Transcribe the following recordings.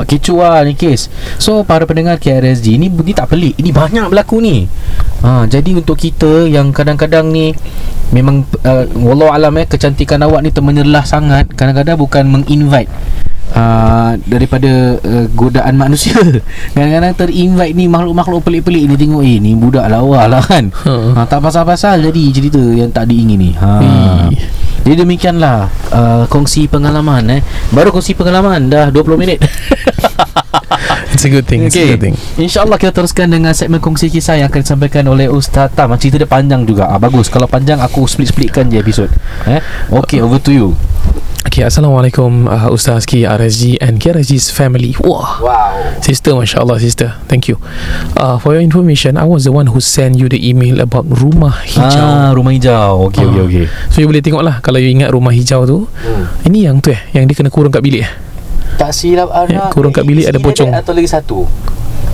Mak kecoh lah ni kes. So para pendengar KRSG Ni, ni tak pelik. Ini banyak berlaku ni. Ha, Jadi untuk kita Yang kadang-kadang ni Memang uh, Wallahu alam eh Kecantikan awak ni termenyelah sangat. Kadang-kadang bukan menginvite Uh, daripada uh, godaan manusia. Kadang-kadang terinvite ni Makhluk-makhluk pelik-pelik ni Tengok eh ni budak lawa lah kan. Ha. ha, Tak pasal-pasal jadi cerita Yang tak diingini. Ha. Hmm. Jadi demikianlah uh, Kongsi pengalaman eh. Baru kongsi pengalaman Dah 20 minit. It's a good thing It's a Okay. good thing. InsyaAllah kita teruskan dengan segmen kongsi kisah Yang akan disampaikan oleh Ustaz Tam. Cerita dia panjang juga. Ah, Bagus. Kalau panjang aku split-splitkan je episod eh? Okay over to you Okay Assalamualaikum uh, Ustaz Ki RSG And KRSG's family Wah Wow Sister Masya Allah sister Thank you uh, For your information I was the one who sent you the email About rumah hijau Ah, rumah hijau Okay, okay, Ah. okay. So you boleh tengok lah Kalau you ingat rumah hijau tu Hmm. Ini yang tu eh Yang dia kena kurung kat bilik eh Tak silap anak Ya, kurung kat bilik ada pocong. Atau lagi satu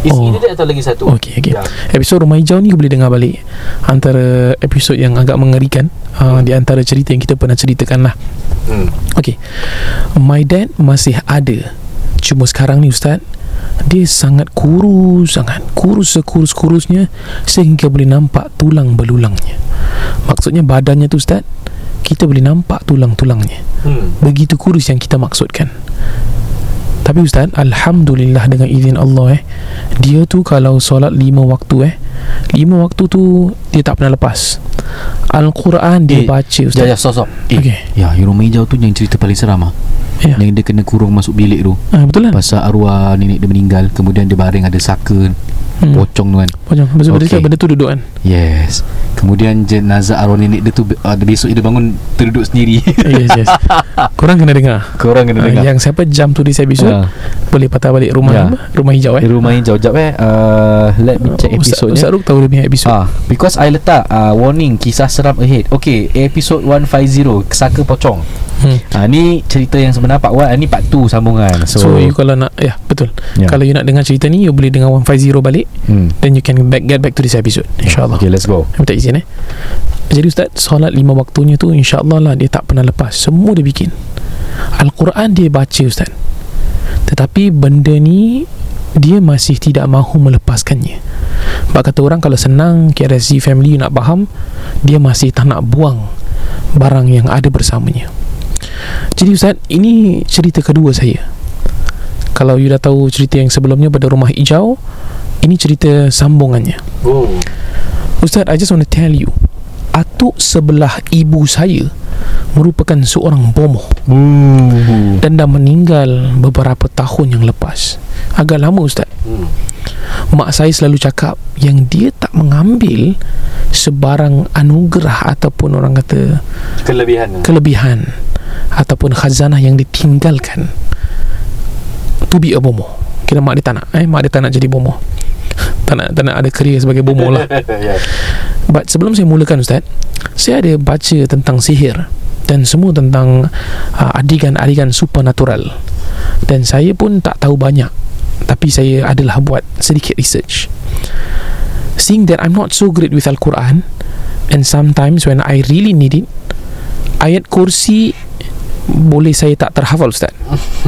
Isi Oh. dia atau lagi satu Okay, okay. Ya. Episod Rumah Hijau ni boleh dengar balik Antara episod yang agak mengerikan uh, Di antara cerita yang kita pernah ceritakan lah. Hmm. Okay My dad masih ada. Cuma sekarang ni Ustaz Dia sangat kurus sangat Kurus sekurus-kurusnya Sehingga boleh nampak tulang belulangnya. Maksudnya badannya tu Ustaz Kita boleh nampak tulang-tulangnya. Hmm. Begitu kurus yang kita maksudkan Tapi Ustaz Alhamdulillah dengan izin Allah eh Dia tu kalau solat lima waktu eh Lima waktu tu Dia tak pernah lepas Al-Quran dia Eh, baca Ustaz ya, stop, stop. Eh, Okay. Ya, rumah hijau tu yang cerita paling seram ah. Ya. Yang dia kena kurung masuk bilik tu. ah, Betul kan Pasal arwah nenek dia meninggal, kemudian dia baring ada saka, hmm. pocong tu kan. Pocong Betul Okay. okay. benda tu duduk kan Yes. Kemudian jenazah arwah nenek dia tu uh, besok dia bangun terduduk sendiri. yes yes Korang kena dengar Korang kena Ah, dengar. Yang siapa jam tu di episod Ah. Boleh patah balik rumah apa? Rumah hijau eh Rumah hijau Jap eh uh, Let me check Ustaz, episode Ustaz Ruk tahu dia punya episod Ah, because I letak uh, warning kisah seram ahead. Okay, episode 150 Saka Pocong. Hmm. Ah ni cerita yang sebenar part 1, ni part 2 sambungan. So, So, you kalau nak Ya betul Ya. Kalau you nak dengar cerita ni You boleh dengar 150 balik hmm. Then you can back, get back to this episode InsyaAllah Okay, let's go. Minta izin eh Jadi Ustaz Solat lima waktunya tu InsyaAllah lah Dia tak pernah lepas Semua dia bikin Al-Quran dia baca Ustaz Tetapi benda ni Dia masih tidak mahu melepaskannya Sebab kata orang Kalau senang KRSG family nak faham Dia masih tak nak buang Barang yang ada bersamanya Jadi Ustaz Ini cerita kedua saya Kalau you dah tahu cerita yang sebelumnya Pada rumah hijau Ini cerita sambungannya Oh. Ustaz, I just want to tell you Atuk sebelah ibu saya Merupakan seorang bomoh Ooh. Dan dah meninggal beberapa tahun yang lepas Agak lama Ustaz Hmm. Mak saya selalu cakap Yang dia tak mengambil Sebarang anugerah Ataupun orang kata Kelebihan. Kelebihan Ataupun khazanah yang ditinggalkan. To be a bomoh Kira mak dia tak nak eh? Mak dia tak nak jadi bomoh tak nak, tak nak ada kerja sebagai bomoh lah. But sebelum saya mulakan Ustaz Saya ada baca tentang sihir Dan semua tentang uh, Adegan-adegan supernatural. Dan saya pun tak tahu banyak Tapi saya adalah buat sedikit research. Seeing that I'm not so great with Al-Quran And sometimes when I really need it Ayat kursi Boleh saya tak terhafal Ustaz?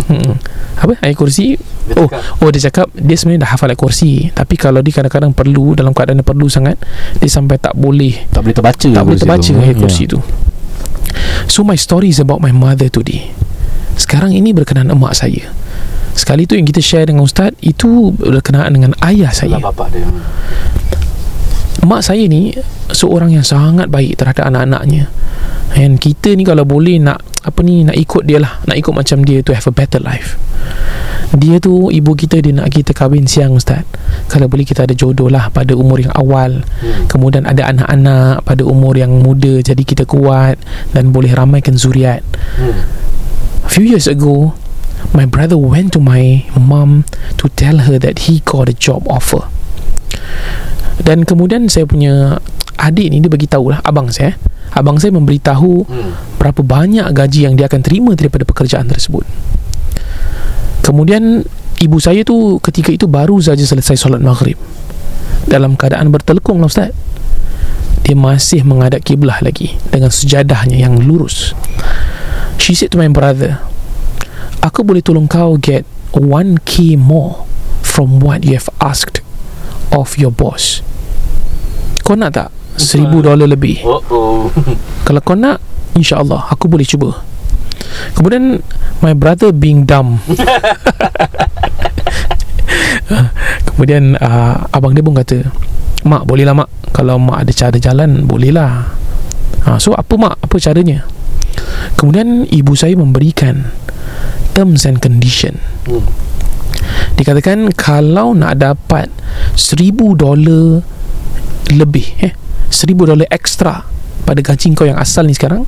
Hmm. Apa? Ayat kursi? Oh, oh dia cakap dia sebenarnya dah hafal ayat kursi. Tapi kalau dia kadang-kadang perlu Dalam keadaan dia perlu sangat Dia sampai tak boleh Tak boleh terbaca Tak boleh terbaca ayat Ya. kursi tu. So my story is about my mother today. Sekarang ini berkenaan emak saya. Sekali tu yang kita share dengan Ustaz Itu berkenaan dengan ayah saya. Bapak dia. Mak saya ni Seorang yang sangat baik terhadap anak-anaknya. And kita ni kalau boleh nak Apa ni Nak ikut dia lah Nak ikut macam dia To have a better life Dia tu Ibu kita dia nak kita kahwin siang Ustaz Kalau boleh kita ada jodoh lah Pada umur yang awal Hmm. Kemudian ada anak-anak Pada umur yang muda Jadi kita kuat Dan boleh ramaikan zuriat Hmm. A few years ago My brother went to my mom To tell her that he got a job offer Dan kemudian saya punya Adik ni dia bagi tahu lah Abang saya. Abang saya memberitahu Hmm. berapa banyak gaji yang dia akan terima daripada pekerjaan tersebut. Kemudian ibu saya tu ketika itu baru saja selesai solat maghrib. Dalam keadaan bertelekung lah Ustaz. Dia masih menghadap kiblah lagi dengan sejadahnya yang lurus. She said to my brother, Aku boleh tolong kau get 1k more from what you have asked of your boss. Kau nak tak? Seribu dolar lebih. Oh, oh. Kalau kau nak, insyaAllah aku boleh cuba. Kemudian my brother being dumb. Kemudian uh, abang dia pun kata, "Mak, bolehlah mak. Kalau mak ada cara jalan, bolehlah." Ha, so apa mak? Apa caranya? Kemudian ibu saya memberikan terms and condition. Hmm. Dikatakan kalau nak dapat seribu dolar lebih eh seribu dolar ekstra pada gaji kau yang asal ni sekarang.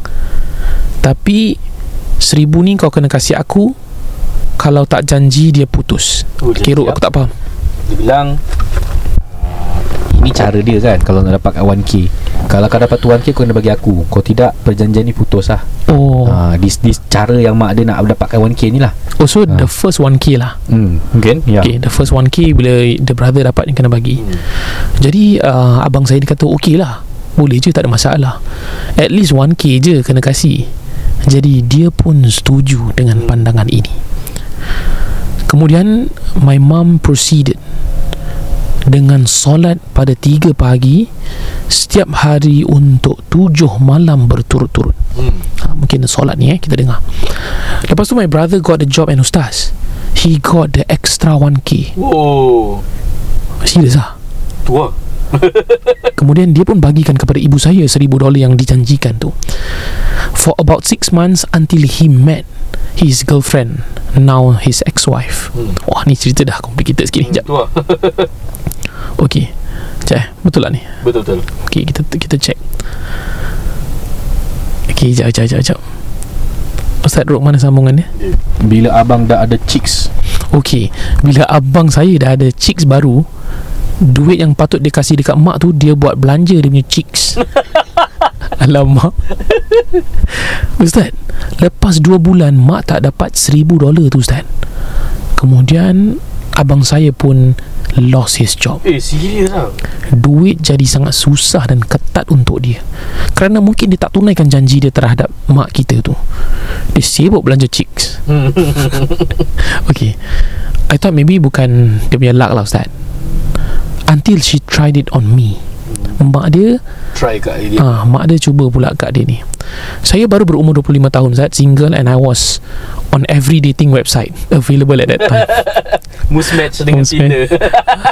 Tapi seribu ni kau kena kasih aku kalau tak janji dia putus. Oh, apa? aku tak faham. Dia bilang "Ah, Ini cara dia kan Kalau nak dapat 1K Kalau kau dapat 1K Kau kena bagi aku. Kau tidak Perjanjian ni putus lah. Oh. Ha, this, this cara yang mak dia nak dapatkan 1K ni lah. Oh so Ah. the first 1k lah? Hmm, Mungkin Ya. Okay the first 1k Bila the brother dapat Ni kena bagi. Hmm. Jadi uh, Abang saya ni kata Okay lah. Boleh je tak ada masalah. At least 1k je Kena kasih. Jadi dia pun setuju Dengan pandangan ini. Kemudian My mum proceeded Dengan solat pada 3 pagi Setiap hari untuk 7 malam berturut-turut. Hmm. ha, Mungkin solat ni eh Kita dengar. Lepas tu my brother got the job and ustaz. He got the extra 1k Oh. Serius lah Tua. Kemudian dia pun bagikan kepada ibu saya seribu dolar yang dijanjikan tu. For about six months until he met his girlfriend, now his ex-wife. Hmm. Wah ni cerita dah complicated sikit ni. Sekejap. Tua Okay. Sekejap eh. Betul lah ni. Betul-betul Okay kita kita check. Okay sekejap sekejap sekejap. sekejap. Ustaz Rok mana sambungan dia? Bila abang dah ada chicks Okay Bila abang saya dah ada chicks baru Duit yang patut dia kasih dekat mak tu Dia buat belanja dia punya chicks Alamak. Ustaz Lepas 2 bulan Mak tak dapat 1000 dolar tu Ustaz. Kemudian Abang saya pun Lost his job. Eh serius lah. Duit jadi sangat susah dan ketat untuk dia. Kerana mungkin dia tak tunaikan janji dia terhadap mak kita tu. Dia sibuk belanja chicks. Okay I thought maybe bukan dia punya luck lah Ustaz. Until she tried it on me Mak dia Try kat dia. Ah, Mak dia cuba pula kat dia ni. Saya baru berumur 25 tahun Ustaz Single and I was On every dating website Available at that time. Musmatch dengan Musmatch. Tinder.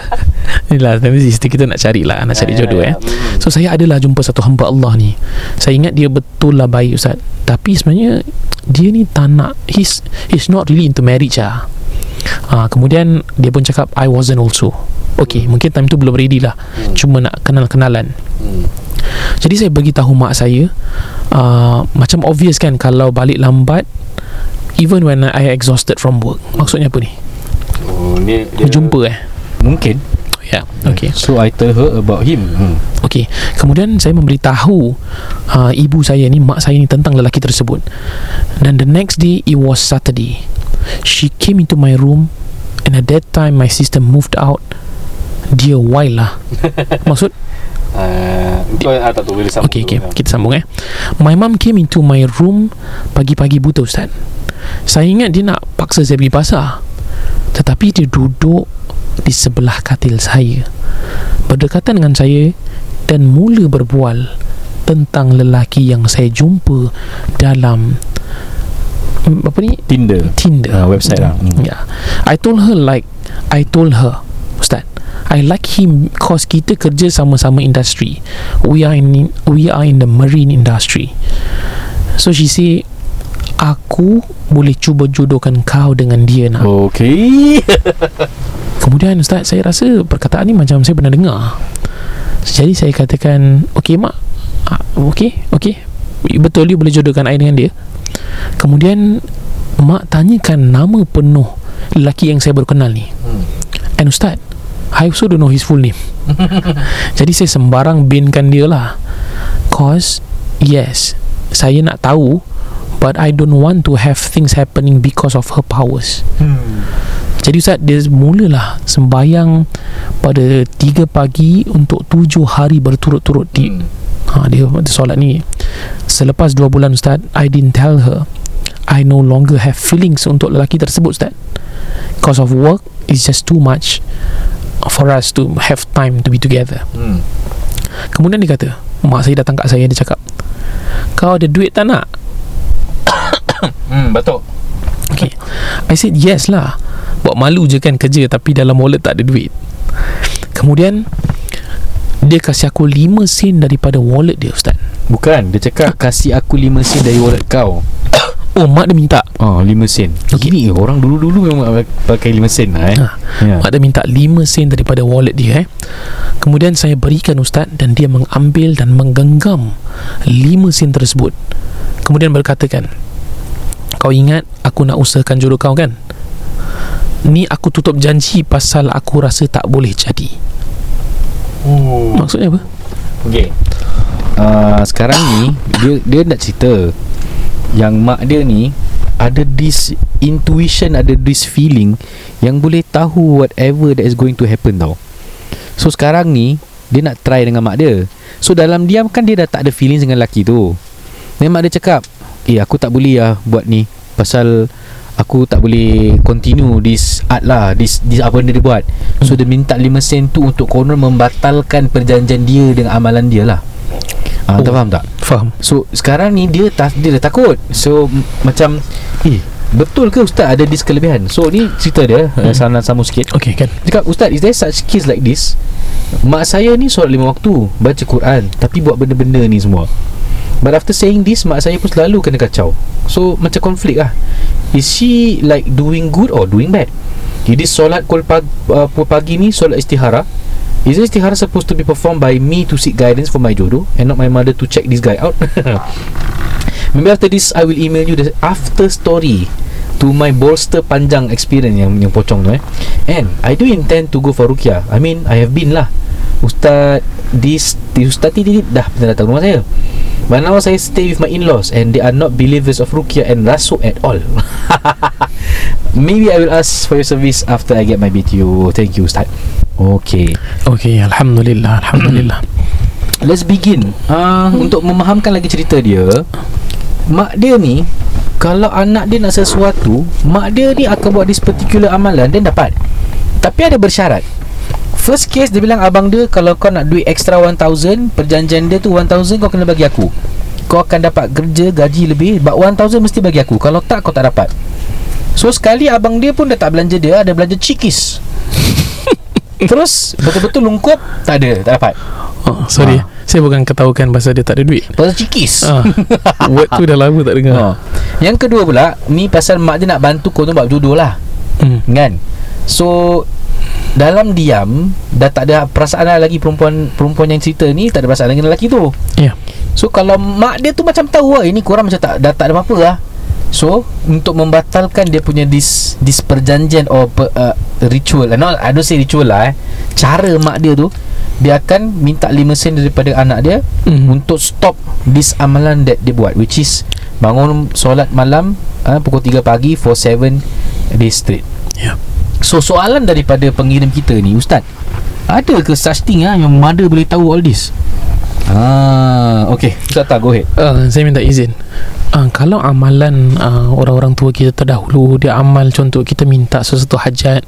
Inilah Tapi sister kita nak cari lah Nak cari jodoh eh. Hmm. So saya adalah jumpa satu hamba Allah ni. Saya ingat dia betul lah baik Ustaz. Tapi sebenarnya Dia ni tak nak He's, he's not really into marriage lah. Ha, Kemudian Dia pun cakap I wasn't also Okay mungkin time tu belum ready lah Hmm. Cuma nak kenal-kenalan Hmm. Jadi saya bagi tahu mak saya uh, Macam obvious kan Kalau balik lambat Even when I exhausted from work Maksudnya apa ni? Oh ni Dia jumpa eh? Mungkin Ya, yeah. okay So I tell her about him hmm. Okey, kemudian saya memberitahu uh, ibu saya ni, mak saya ni tentang lelaki tersebut. Dan the next day, it was Saturday. She came into my room and at that time, my sister moved out. Dia wild lah. Maksud? uh, Kau ah, tak tahu boleh sambung Okey, okey, dulu. kita sambung eh. My mum came into my room pagi-pagi buta Ustaz. Saya ingat dia nak paksa saya pergi pasar. Tetapi dia duduk di sebelah katil saya. Berdekatan dengan saya dan mula berbual tentang lelaki yang saya jumpa dalam mm, apa ni Tinder Tinder Ah, website lah. Hmm. Yeah. I told her like I told her Ustaz I like him cause kita kerja sama-sama industri. We are in we are in the marine industry. So she say aku boleh cuba jodohkan kau dengan dia nak. Okay Kemudian Ustaz saya rasa perkataan ni macam saya pernah dengar. Jadi saya katakan okey mak. Ah, Okey, okey. Betul dia boleh jodohkan I dengan dia. Kemudian mak tanyakan nama penuh lelaki yang saya baru kenal ni. hmm. And Ustaz I also don't know his full name. Jadi saya sembarang binkan dia lah. Cause Yes Saya nak tahu But I don't want to have things happening Because of her powers. Hmm. Jadi Ustaz Dia mulalah Sembayang Pada 3 pagi Untuk 7 hari berturut-turut di Hmm. ha, dia, dia solat ni. Selepas dua bulan Ustaz I didn't tell her. I no longer have feelings untuk lelaki tersebut Ustaz. Because of work It's just too much For us to have time to be together. Hmm. Kemudian dia kata Mak saya datang kat saya Dia cakap. Kau ada duit tak nak? hmm betul. Okay. I said yes lah. Buat malu je kan kerja Tapi dalam wallet tak ada duit. Kemudian Dia kasih aku 5 sen daripada wallet dia Ustaz. Bukan dia cakap kasih aku 5 sen dari wallet kau Oh mak dia minta Oh 5 sen Okey. Gini orang dulu-dulu memang pakai 5 sen lah eh Ha. Ya. Mak dia minta 5 sen daripada wallet dia eh. Kemudian saya berikan Ustaz Dan dia mengambil dan menggenggam 5 sen tersebut Kemudian berkatakan Kau ingat aku nak usahakan jodoh kau kan? Ni aku tutup janji pasal aku rasa tak boleh jadi Oh. Maksudnya apa? Okay uh, Sekarang ni Dia dia nak cerita Yang mak dia ni Ada this intuition Ada this feeling Yang boleh tahu Whatever that is going to happen tau So sekarang ni Dia nak try dengan mak dia So dalam diam kan Dia dah tak ada feelings dengan lelaki tu Dan mak dia cakap Eh aku tak boleh lah Buat ni Pasal Aku tak boleh continue this art lah This, this apa benda dia buat So dia minta 5 sen tu Untuk konon membatalkan perjanjian dia Dengan amalan dia lah Ah, oh. Oh. faham tak? Faham So sekarang ni dia ta- dia dah takut. So m- macam eh betul ke ustaz ada dis kelebihan? So ni cerita dia hmm. sana sama sikit. Okay kan cakap ustaz is there such case like this? Mak saya ni solat lima waktu, baca Quran tapi buat benda-benda ni semua. But after saying this mak saya pun selalu kena kacau. So macam konflik lah. Is she like doing good or doing bad? Jadi solat pukul pagi, uh, pagi ni solat istihara. Is the istihara supposed to be performed by me to seek guidance for my jodoh and not my mother to check this guy out? Maybe after this I will email you the after story to my bolster panjang experience yang yang pocong tu eh. And I do intend to go for rukia. I mean I have been lah. Ustaz this Ustaz ni dah pernah datang rumah saya. But now saya stay with my in-laws and they are not believers of rukia and rasuk at all. Maybe I will ask for your service after I get my BTO. Thank you Ustaz. Okay. Okay Alhamdulillah Alhamdulillah. Let's begin uh, Untuk memahamkan lagi cerita dia. Mak dia ni Kalau anak dia nak sesuatu Mak dia ni akan buat this particular amalan Dan dapat. Tapi ada bersyarat. First case dia bilang abang dia Kalau kau nak duit extra 1000 Perjanjian dia tu 1000 kau kena bagi aku. Kau akan dapat kerja gaji lebih But 1000 mesti bagi aku. Kalau tak kau tak dapat. So sekali abang dia pun dah tak belanja dia Ada belanja cikis Terus betul-betul lungkup Tak ada, tak dapat. Oh, Sorry. Ah. Saya bukan ketahukan Pasal dia tak ada duit. Pasal cikis. Ah, Word tu dah lama tak dengar. Ha. Yang kedua pula Ni pasal mak dia nak bantu kau tu buat jodoh lah. Hmm. Kan? So Dalam diam Dah tak ada perasaan lah lagi Perempuan Perempuan yang cerita ni Tak ada perasaan lagi dengan lelaki tu. Ya. So kalau mak dia tu macam tahu lah Ini korang macam tak Dah tak ada apa-apa lah. So Untuk membatalkan dia punya This This perjanjian Or per, uh, ritual no, I don't say ritual lah eh Cara mak dia tu Dia akan Minta 5 sen daripada anak dia Mhm. untuk stop this amalan that dia buat which is bangun solat malam uh, pukul 3 pagi for 7 days straight. Ya So soalan daripada pengirim kita ni ustaz, ada ke such thing ah yang mother boleh tahu all this? Ah, okay. Ustaz tak go ahead. uh, Saya minta izin uh, Kalau amalan uh, Orang-orang tua kita terdahulu Dia amal contoh Kita minta sesuatu hajat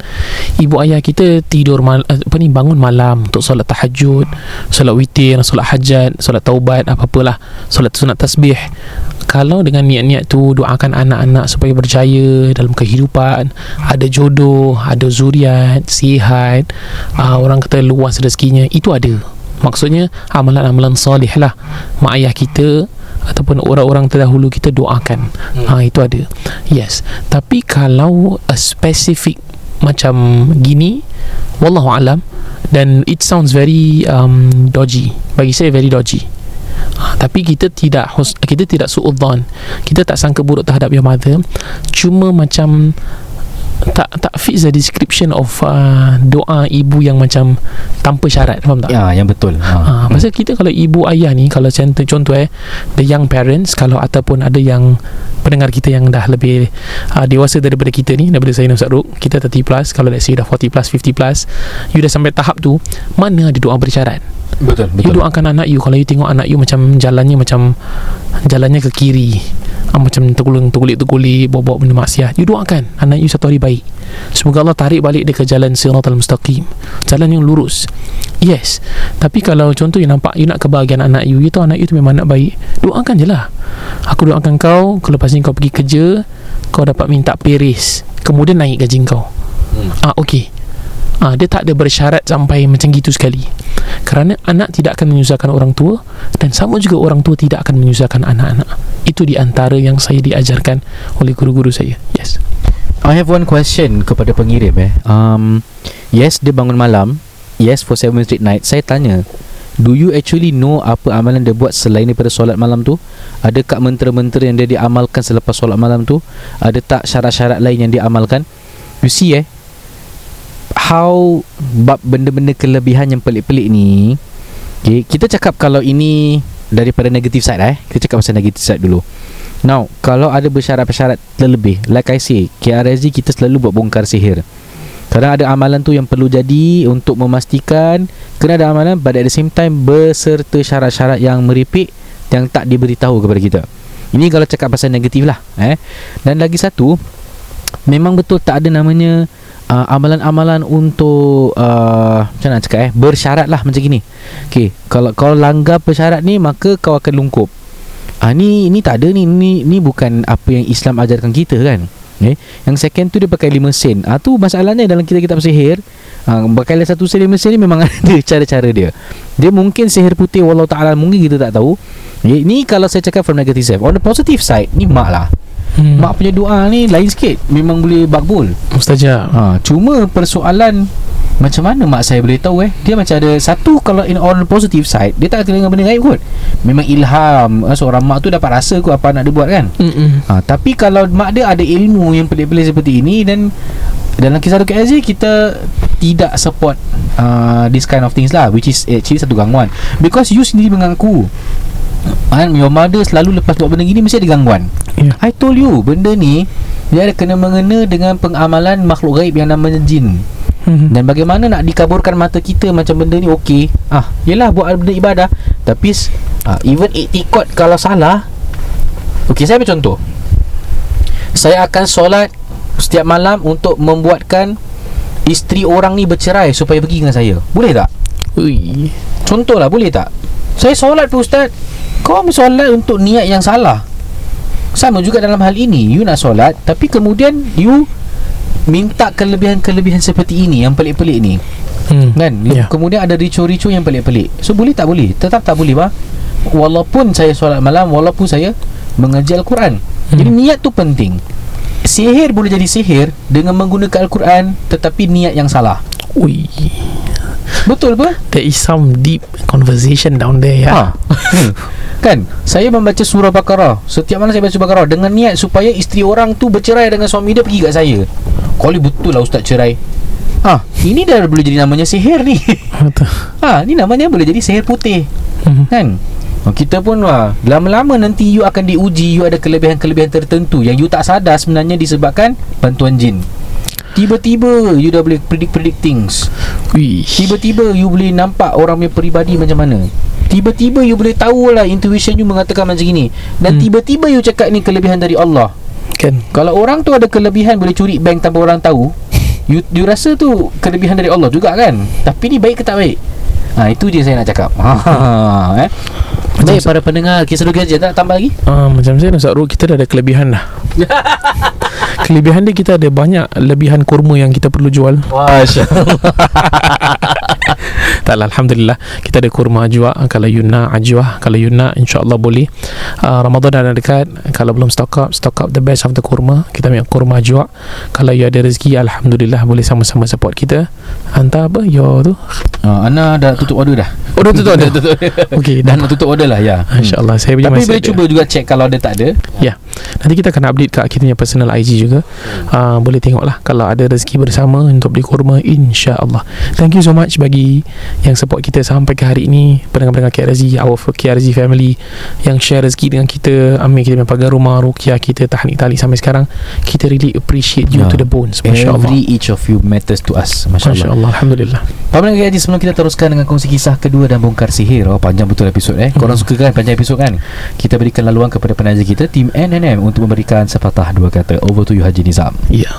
Ibu ayah kita Tidur mal, uh, Apa ni Bangun malam Untuk solat tahajud Solat witir Solat hajat Solat taubat Apa-apalah Solat sunat tasbih kalau dengan niat-niat tu doakan anak-anak supaya berjaya dalam kehidupan, ada jodoh, ada zuriat, sihat, uh, orang kata luas rezekinya, itu ada. Maksudnya amalan-amalan soleh lah mak ayah kita ataupun orang-orang terdahulu kita doakan. Hmm. Ha itu ada. Yes. Tapi kalau a specific macam gini wallahu alam dan it sounds very um, dodgy. Bagi saya very dodgy. Ha, tapi kita tidak kita tidak suudzon. Kita tak sangka buruk terhadap your mother. Cuma macam tak tak fits the description of uh, doa ibu yang macam tanpa syarat faham tak? Ya, yang betul. Ha, Ha. pasal kita kalau ibu ayah ni kalau contoh contoh eh the young parents kalau ataupun ada yang pendengar kita yang dah lebih uh, dewasa daripada kita ni daripada saya dan Ustaz Ruk kita 30 plus kalau let's say dah 40 plus 50 plus you dah sampai tahap tu mana ada doa bersyarat Betul, You doakan anak you Kalau you tengok anak you Macam jalannya macam Jalannya ke kiri ah, Macam terguling Tergulik-tergulik Bawa-bawa benda maksiat. You doakan Anak you satu hari baik. Semoga Allah tarik balik dia ke jalan Siratal Mustaqim. Jalan yang lurus. Yes. Tapi kalau contoh you nampak You nak kebahagiaan anak you You tahu anak you tu memang anak baik Doakan je lah. Aku doakan kau Kalau lepas ni kau pergi kerja Kau dapat minta peris. Kemudian naik gaji kau. Hmm. Ah okey. Ah dia tak ada bersyarat sampai macam gitu sekali. Kerana anak tidak akan menyusahkan orang tua dan sama juga orang tua tidak akan menyusahkan anak-anak. Itu di antara yang saya diajarkan oleh guru-guru saya. Yes. I have one question kepada pengirim eh. Um, yes, dia bangun malam. Yes, for seven straight night. Saya tanya, do you actually know apa amalan dia buat selain daripada solat malam tu? Adakah mentera-mentera yang dia diamalkan selepas solat malam tu? Ada tak syarat-syarat lain yang dia amalkan? You see eh, how bab benda-benda kelebihan yang pelik-pelik ni okay, kita cakap kalau ini daripada negative side eh. Kita cakap pasal negative side dulu. Now kalau ada bersyarat-bersyarat terlebih like I say KRSG kita selalu buat bongkar sihir. Kadang ada amalan tu yang perlu jadi untuk memastikan kena ada amalan but at the same time berserta syarat-syarat yang meripik yang tak diberitahu kepada kita. Ini kalau cakap pasal negatif lah eh. Dan lagi satu memang betul tak ada namanya uh, amalan-amalan untuk uh, macam nak cakap eh bersyarat lah macam gini. Okey, kalau kau langgar persyarat ni maka kau akan lungkup. Ah ni ni tak ada ni ni ni bukan apa yang Islam ajarkan kita kan. Okay. Yang second tu dia pakai lima sen. Ah tu masalahnya dalam kita kitab sihir. Ah pakai satu sen lima sen ni memang ada cara-cara dia. Dia mungkin sihir putih wallahu taala mungkin kita tak tahu. Okay. Ni kalau saya cakap from negative side. On the positive side ni mak lah. Hmm. Mak punya doa ni lain sikit. Memang boleh bakbul. Mustajab. Ha, cuma persoalan macam mana mak saya boleh tahu eh Dia macam ada Satu kalau in on positive side Dia tak kena dengan benda gaib kot Memang ilham eh, Seorang mak tu dapat rasa kot Apa anak dia buat kan Mm-mm. ha, Tapi kalau mak dia ada ilmu Yang pelik-pelik seperti ini Dan dalam kisah Dr. Aziz Kita tidak support uh, This kind of things lah Which is actually satu gangguan Because you sendiri mengaku And your mother selalu lepas buat benda gini Mesti ada gangguan Yeah. I told you Benda ni Dia ada kena mengena Dengan pengamalan makhluk gaib Yang namanya jin Mhm. dan bagaimana nak dikaburkan mata kita macam benda ni okey. Ah, yelah buat benda ibadah. Tapi ah, even iktikad kalau salah Okey, saya ambil contoh. Saya akan solat setiap malam untuk membuatkan isteri orang ni bercerai supaya pergi dengan saya. Boleh tak? Ui. Contohlah boleh tak? Saya solat tu ustaz. Kau ambil solat untuk niat yang salah. Sama juga dalam hal ini, you nak solat tapi kemudian you minta kelebihan-kelebihan seperti ini yang pelik-pelik ni. Hmm. Kan Ya. yeah. Kemudian ada ricu-ricu yang pelik-pelik So boleh tak boleh Tetap tak boleh bah Walaupun saya solat malam Walaupun saya Mengaji Al-Quran Hmm. Jadi niat tu penting Sihir boleh jadi sihir Dengan menggunakan Al-Quran Tetapi niat yang salah Ui. Betul apa? There is some deep conversation down there ya. Ha. kan Saya membaca surah Baqarah Setiap malam saya baca surah Baqarah Dengan niat supaya Isteri orang tu bercerai Dengan suami dia Pergi kat saya Kali betul lah ustaz cerai Ah, ini dah boleh jadi namanya sihir ni. Betul. ha, ni namanya boleh jadi sihir putih. Mhm. Kan kita pun wah, lama-lama nanti you akan diuji you ada kelebihan-kelebihan tertentu yang you tak sadar sebenarnya disebabkan bantuan jin. Tiba-tiba you dah boleh predict-predict things. Tiba-tiba you boleh nampak orang punya peribadi macam mana. Tiba-tiba you boleh tahu lah intuition you mengatakan macam gini. Dan Hmm. tiba-tiba you cakap ni kelebihan dari Allah. Kan. Kalau orang tu ada kelebihan boleh curi bank tanpa orang tahu, you, you rasa tu kelebihan dari Allah juga kan? Tapi ni baik ke tak baik? Ha, itu je saya nak cakap. Ha, eh. Baik para pendengar Kisah Duga je tak tambah lagi? Uh, macam saya Ustaz Ruk Kita dah ada kelebihan dah Kelebihan dia kita ada banyak Lebihan kurma yang kita perlu jual. Masya tak lah Alhamdulillah. Kita ada kurma ajwa. Kalau you nak ajwa Kalau you nak InsyaAllah boleh. Uh, Ramadan dah dekat. Kalau belum stock up Stock up the best of the kurma. Kita ambil kurma ajwa. Kalau you ada rezeki Alhamdulillah Boleh sama-sama support kita. Hantar apa? Your tu? Uh, Ana dah tutup order dah? Oh dah tutup tutup Okey Dah nak tutup order lah ya. Hmm. InsyaAllah Saya punya Tapi boleh cuba juga check Kalau ada tak ada. Ya Nanti kita akan update kat kita punya personal IG juga. Uh, Boleh tengok lah Kalau ada rezeki bersama Untuk beli kurma InsyaAllah. Thank you so much Bagi Yang support kita Sampai ke hari ini. Pendengar-pendengar KRZ Our KRZ family Yang share rezeki dengan kita Ambil kita punya pagar rumah Rukiah kita Tahnik tali sampai sekarang. Kita really appreciate you Ya. to the bones Masya Allah Every each of you matters to us Masya Masya Alhamdulillah. Pendengar KRG sebelum kita teruskan dengan kongsi kisah kedua dan bongkar sihir. Oh panjang betul episod eh. Korang Hmm. suka kan panjang episod kan? Kita berikan laluan kepada penaja kita Tim NNM Untuk memberikan sepatah dua kata Over to you Haji Nizam. Ya